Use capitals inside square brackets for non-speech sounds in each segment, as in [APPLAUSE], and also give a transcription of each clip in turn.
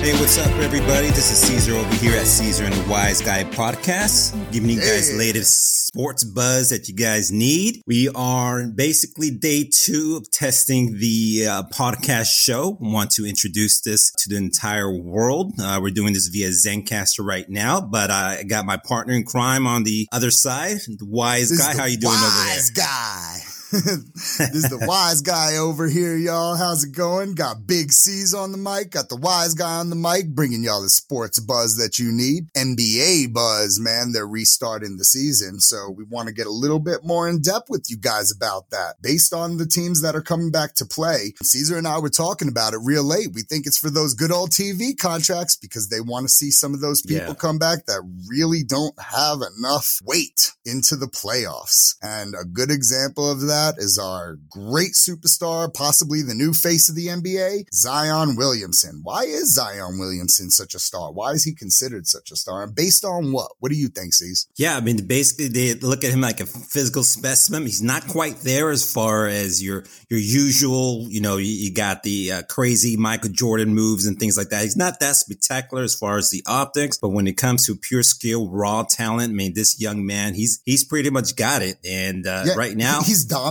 Hey, what's up, everybody? This is Caesar over here at Caesar and the Wise Guy podcast, giving you guys Hey. latest sports buzz that you guys need. We are basically day two of testing the uh, podcast show. We want to introduce this to the entire world. Uh, we're doing this via Zencastr right now, but I got my partner in crime on the other side, the Wise This Guy. the How you doing over there? Wise guy. [LAUGHS] this is the wise guy over here, y'all. How's it going? Got Big C's on the mic. Got the wise guy on the mic, bringing y'all the sports buzz that you need. NBA buzz, man. They're restarting the season, so we want to get a little bit more in depth with you guys about that, based on the teams that are coming back to play. Caesar and I were talking about it real late. We think it's for those good old TV contracts because they want to see some of those people Yeah. come back that really don't have enough weight into the playoffs. And a good example of that is our great superstar, possibly the new face of the NBA, Zion Williamson. Why is Zion Williamson such a star? Why is he considered such a star? And based on what? What do you think, C's? Yeah, I mean, basically they look at him like a physical specimen. He's not quite there as far as your your usual. You know, you, you got the uh, crazy Michael Jordan moves and things like that. He's not that spectacular as far as the optics, but when it comes to pure skill, raw talent, I mean, this young man, he's he's pretty much got it. And uh, Yeah, right now, he's dominant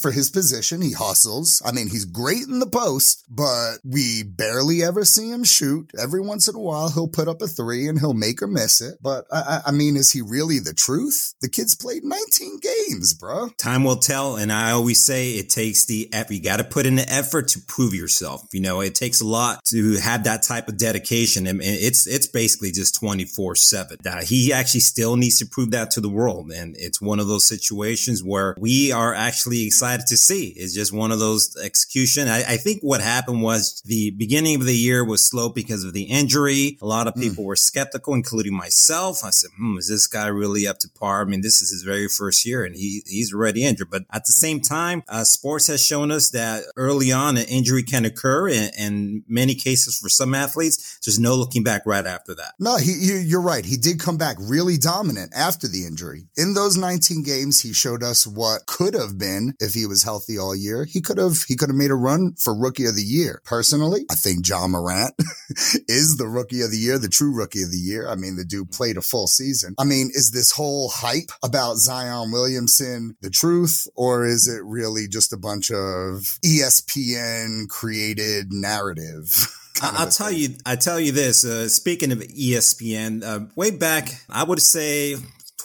for his position. He hustles. I mean, he's great in the post, but we barely ever see him shoot. Every once in a while, he'll put up a three and he'll make or miss it. But I, I mean, is he really the truth? The kid's played 19 games, bro. time will tell. And I always say it takes the effort. You got to put in the effort to prove yourself. You know, it takes a lot to have that type of dedication. And it's, it's basically just 24 seven. He actually still needs to prove that to the world. And it's one of those situations where we are actually excited to see. It's just one of those execution. I, I think what happened was the beginning of the year was slow because of the injury. A lot of people were skeptical, including myself. I said, hmm, is this guy really up to par? I mean, this is his very first year and he, he's already injured. But at the same time, uh, sports has shown us that early on an injury can occur and in many cases for some athletes, there's no looking back right after that. No, he, you're right. He did come back really dominant after the injury. In those 19 games, he showed us what could have been if he was healthy all year. He could have, he could have made a run for rookie of the year. Personally, I think Ja Morant [LAUGHS] is the rookie of the year, the true rookie of the year. I mean, the dude played a full season. I mean, is this whole hype about Zion Williamson the truth or is it really just a bunch of ESPN created narrative? [LAUGHS] kind of I'll tell thing? you, I tell you this. Uh, speaking of ESPN, uh, way back, I would say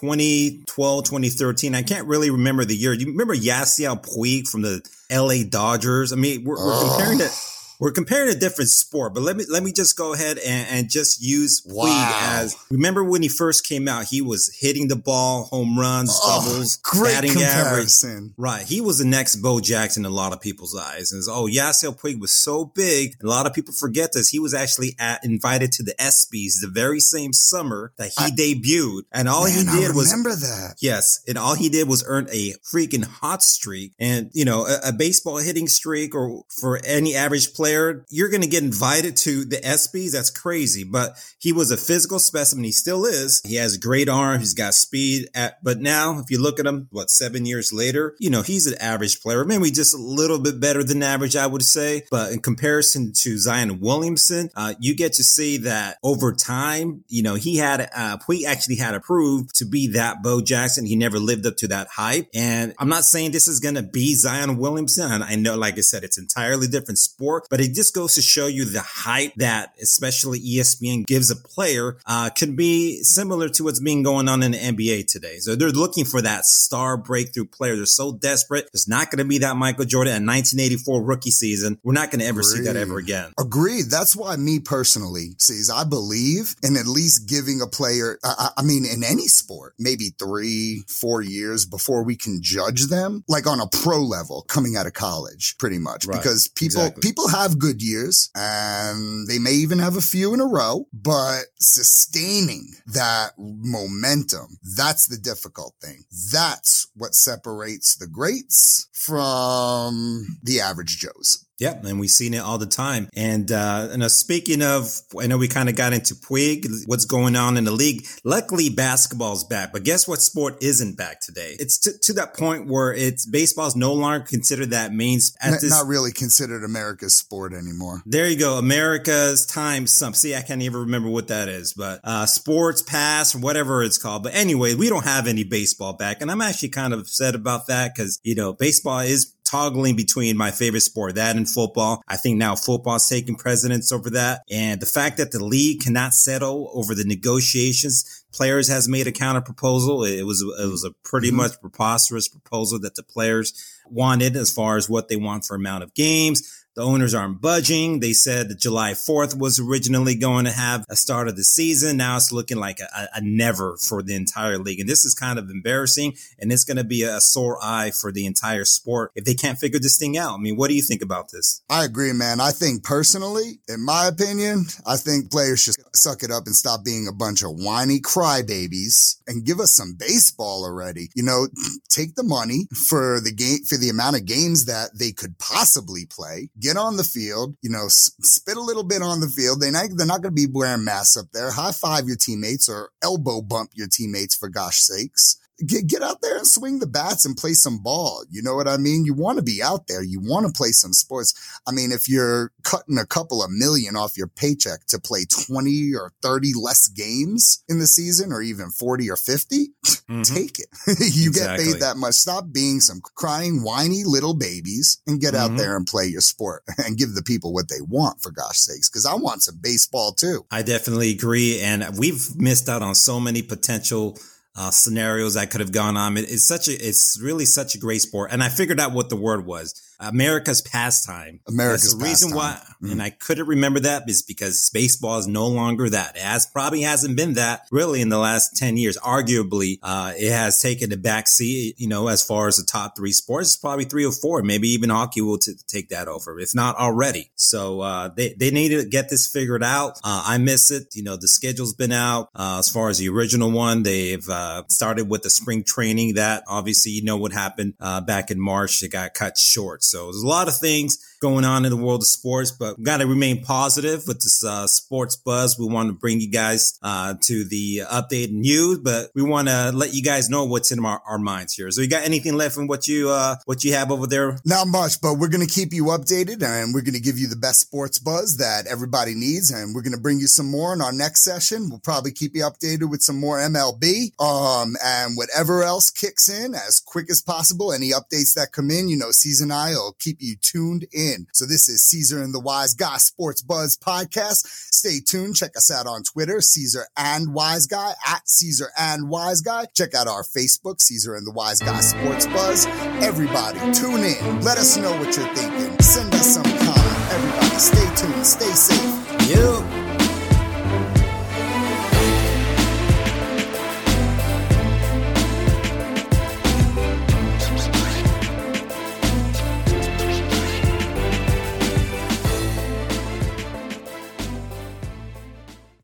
2012, 2013. I can't really remember the year. You remember Yasiel Puig from the LA Dodgers? I mean, we're, we're comparing it. We're comparing a different sport, but let me let me just go ahead and, and just use Puig Wow. as. Remember when he first came out, he was hitting the ball, home runs, Oh, doubles, great batting average. Right. He was the next Bo Jackson in a lot of people's eyes. And it's, oh, Yasiel Puig was so big. A lot of people forget this. He was actually at, invited to the ESPYs the very same summer that he I- debuted. And all Man, he did I was remember that. Yes, and all he did was earn a freaking hot streak, and you know a, a baseball hitting streak, or for any average player, you're going to get invited to the ESPYS. That's crazy. But he was a physical specimen. He still is. He has great arm. He's got speed. At, but now, if you look at him, what seven years later, you know he's an average player. Maybe just a little bit better than average, I would say. But in comparison to Zion Williamson, uh, you get to see that over time, you know he had uh, actually had to prove to be that Bo Jackson. He never lived up to that hype. And I'm not saying this is going to be Zion Williamson. I know, like I said, it's entirely different sport, but it just goes to show you the hype that especially ESPN gives a player uh, can be similar to what's being going on in the NBA today. So they're looking for that star breakthrough player. They're so desperate. There's not going to be that Michael Jordan in 1984 rookie season. We're not going to ever see that ever again. Agreed. That's why me personally sees I believe in at least giving a player. I, I- I mean, in any sport, maybe three, four years before we can judge them, like on a pro level coming out of college, pretty much. Right. Because people Exactly. people have good years, and they may even have a few in a row, but sustaining that momentum, that's the difficult thing. That's what separates the greats from the average Joes. Yep, and we've seen it all the time. And uh, and uh, speaking of, I know we kind of got into Puig, what's going on in the league. Luckily, basketball's back, but guess what? Sport isn't back today. It's to, to that point where it's baseball's no longer considered that main. At this, not really considered America's sport anymore. There you go, America's time. Some see, I can't even remember what that is, but uh, sports pass, whatever it's called. But anyway, we don't have any baseball back, and I'm actually kind of upset about that because you know baseball is toggling between my favorite sport, that and football. I think now football's taking precedence over that. And the fact that the league cannot settle over the negotiations, players has made a counter proposal. It was, it was a pretty mm-hmm. much preposterous proposal that the players wanted as far as what they want for amount of games the owners aren't budging. They said that July 4th was originally going to have a start of the season. Now it's looking like a, a never for the entire league. And this is kind of embarrassing. And it's going to be a sore eye for the entire sport if they can't figure this thing out. I mean, what do you think about this? I agree, man. I think personally, in my opinion, I think players should suck it up and stop being a bunch of whiny crybabies and give us some baseball already. You know, take the money for the game, for the amount of games that they could possibly play get on the field, you know, spit a little bit on the field. They not, they're not going to be wearing masks up there. High five your teammates or elbow bump your teammates for gosh sakes get, get out there and swing the bats and play some ball. You know what I mean? You want to be out there. You want to play some sports. I mean, if you're cutting a couple of million off your paycheck to play 20 or 30 less games in the season or even 40 or 50, mm-hmm. take it. [LAUGHS] you exactly. get paid that much. Stop being some crying, whiny little babies and get mm-hmm. out there and play your sport [LAUGHS] and give the people what they want for gosh sakes. Cause I want some baseball too. I definitely agree. And we've missed out on so many potential uh, scenarios that could have gone on. It, it's such a, it's really such a great sport. And I figured out what the word was. America's pastime. America's That's the reason pastime. why, mm-hmm. and I couldn't remember that is because baseball is no longer that. It has probably hasn't been that really in the last 10 years. Arguably, uh, it has taken the back seat, you know, as far as the top three sports, it's probably three or four. Maybe even hockey will t- take that over, if not already. So, uh, they, they need to get this figured out. Uh, I miss it. You know, the schedule's been out, uh, as far as the original one. They've, uh, started with the spring training that obviously, you know, what happened, uh, back in March. It got cut short. So there's a lot of things going on in the world of sports, but we got to remain positive with this uh, sports buzz. We want to bring you guys uh, to the updated news, but we want to let you guys know what's in our, our minds here. So, you got anything left from what you uh, what you have over there? Not much, but we're going to keep you updated, and we're going to give you the best sports buzz that everybody needs, and we're going to bring you some more in our next session. We'll probably keep you updated with some more MLB, um, and whatever else kicks in as quick as possible. Any updates that come in, you know, Season I will keep you tuned in in. So this is Caesar and the Wise Guy Sports Buzz podcast. Stay tuned. Check us out on Twitter, Caesar and Wise Guy at Caesar and Wise Guy. Check out our Facebook, Caesar and the Wise Guy Sports Buzz. Everybody tune in. Let us know what you're thinking. Send us some comment. Everybody stay tuned. Stay safe.